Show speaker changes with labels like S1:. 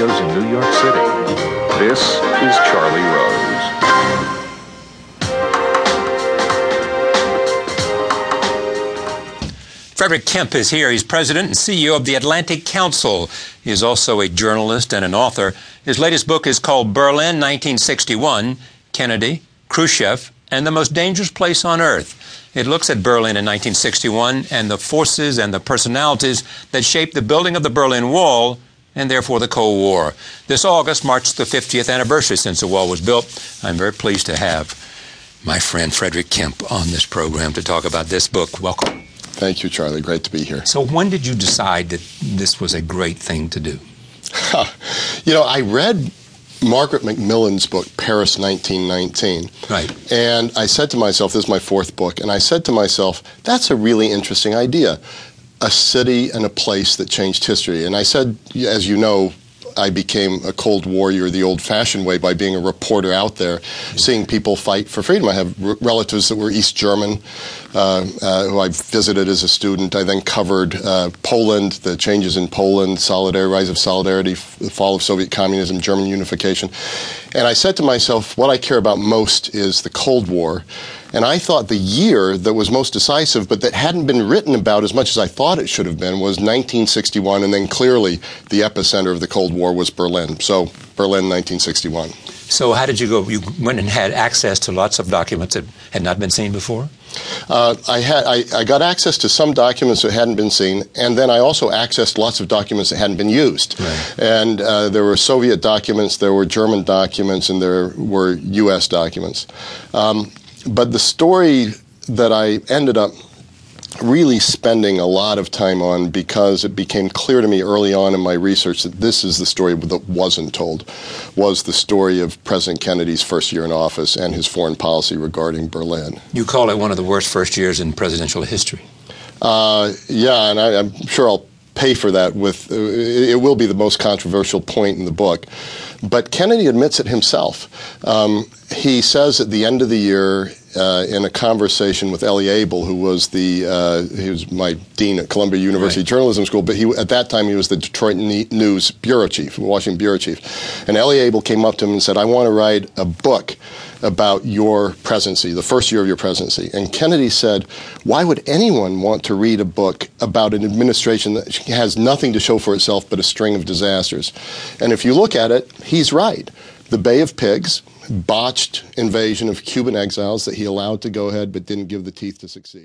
S1: studios in New York City. This is Charlie Rose. Frederick Kempe is here. He's president and CEO of the Atlantic Council. He is also a journalist and an author. His latest book is called Berlin 1961 Kennedy, Khrushchev, and the Most Dangerous Place on Earth. It looks at Berlin in 1961 and the forces and the personalities that shaped the building of the Berlin Wall and therefore the Cold War. This August marks the 50th anniversary since the wall was built. I'm very pleased to have my friend Frederick Kempe on this program to talk about this book. Welcome.
S2: Thank you, Charlie. Great to be here.
S1: So, when did you decide that this was a great thing to do?
S2: you know, I read Margaret Macmillan's book, Paris 1919.
S1: Right.
S2: And I said to myself, this is my fourth book, and I said to myself, that's a really interesting idea. A city and a place that changed history. And I said, as you know, I became a Cold Warrior the old fashioned way by being a reporter out there, seeing people fight for freedom. I have r- relatives that were East German, uh, uh, who I visited as a student. I then covered uh, Poland, the changes in Poland, solidarity, rise of solidarity, the fall of Soviet communism, German unification. And I said to myself, what I care about most is the Cold War. And I thought the year that was most decisive, but that hadn't been written about as much as I thought it should have been, was 1961. And then clearly the epicenter of the Cold War was Berlin. So Berlin, 1961.
S1: So how did you go? You went and had access to lots of documents that had not been seen before.
S2: Uh, I had I, I, got access to some documents that hadn't been seen, and then I also accessed lots of documents that hadn't been used. Right. And uh, there were Soviet documents, there were German documents, and there were U.S. documents. Um, but the story that I ended up really spending a lot of time on because it became clear to me early on in my research that this is the story that wasn't told was the story of President Kennedy's first year in office and his foreign policy regarding Berlin.
S1: You call it one of the worst first years in presidential history.
S2: Uh, yeah, and I, am sure I'll pay for that with uh, it will be the most controversial point in the book. But Kennedy admits it himself. Um, he says at the end of the year, uh, in a conversation with Elie Abel, who was the uh, he was my dean at Columbia University right. Journalism School, but he at that time he was the Detroit News bureau chief, Washington bureau chief, and Elie Abel came up to him and said, "I want to write a book about your presidency, the first year of your presidency." And Kennedy said, "Why would anyone want to read a book about an administration that has nothing to show for itself but a string of disasters?" And if you look at it, he's right. The Bay of Pigs, botched invasion of Cuban exiles that he allowed to go ahead but didn't give the teeth to succeed.